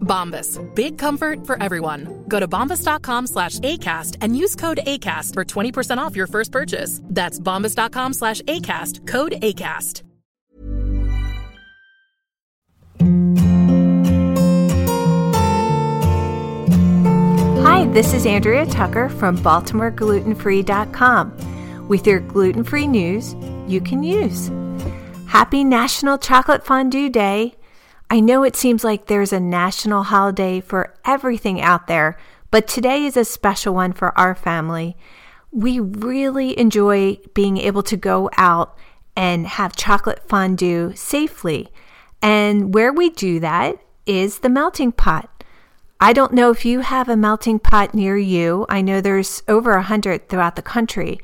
Bombas. Big comfort for everyone. Go to bombas.com slash ACAST and use code ACAST for 20% off your first purchase. That's bombas.com slash ACAST. Code ACAST. Hi, this is Andrea Tucker from BaltimoreGlutenFree.com with your gluten free news you can use. Happy National Chocolate Fondue Day! I know it seems like there's a national holiday for everything out there, but today is a special one for our family. We really enjoy being able to go out and have chocolate fondue safely. And where we do that is the melting pot. I don't know if you have a melting pot near you. I know there's over a hundred throughout the country,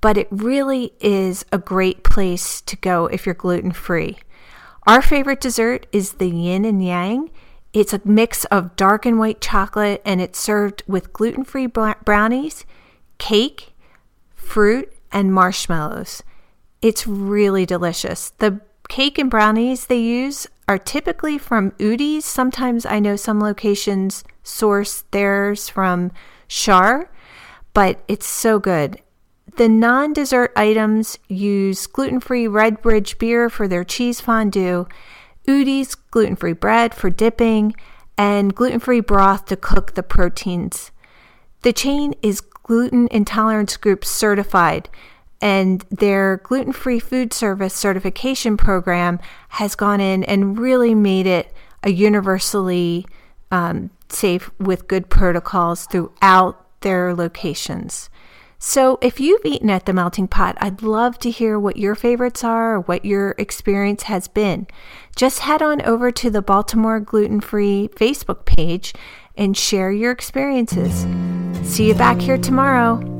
but it really is a great place to go if you're gluten free. Our favorite dessert is the yin and yang. It's a mix of dark and white chocolate, and it's served with gluten free brownies, cake, fruit, and marshmallows. It's really delicious. The cake and brownies they use are typically from Udi's. Sometimes I know some locations source theirs from Schär, but it's so good. The non dessert items use gluten free Redbridge beer for their cheese fondue, Udi's gluten free bread for dipping, and gluten free broth to cook the proteins. The chain is Gluten Intolerance Group certified, and their gluten free food service certification program has gone in and really made it a universally um, safe with good protocols throughout their locations. So, if you've eaten at the melting pot, I'd love to hear what your favorites are or what your experience has been. Just head on over to the Baltimore Gluten Free Facebook page and share your experiences. See you back here tomorrow.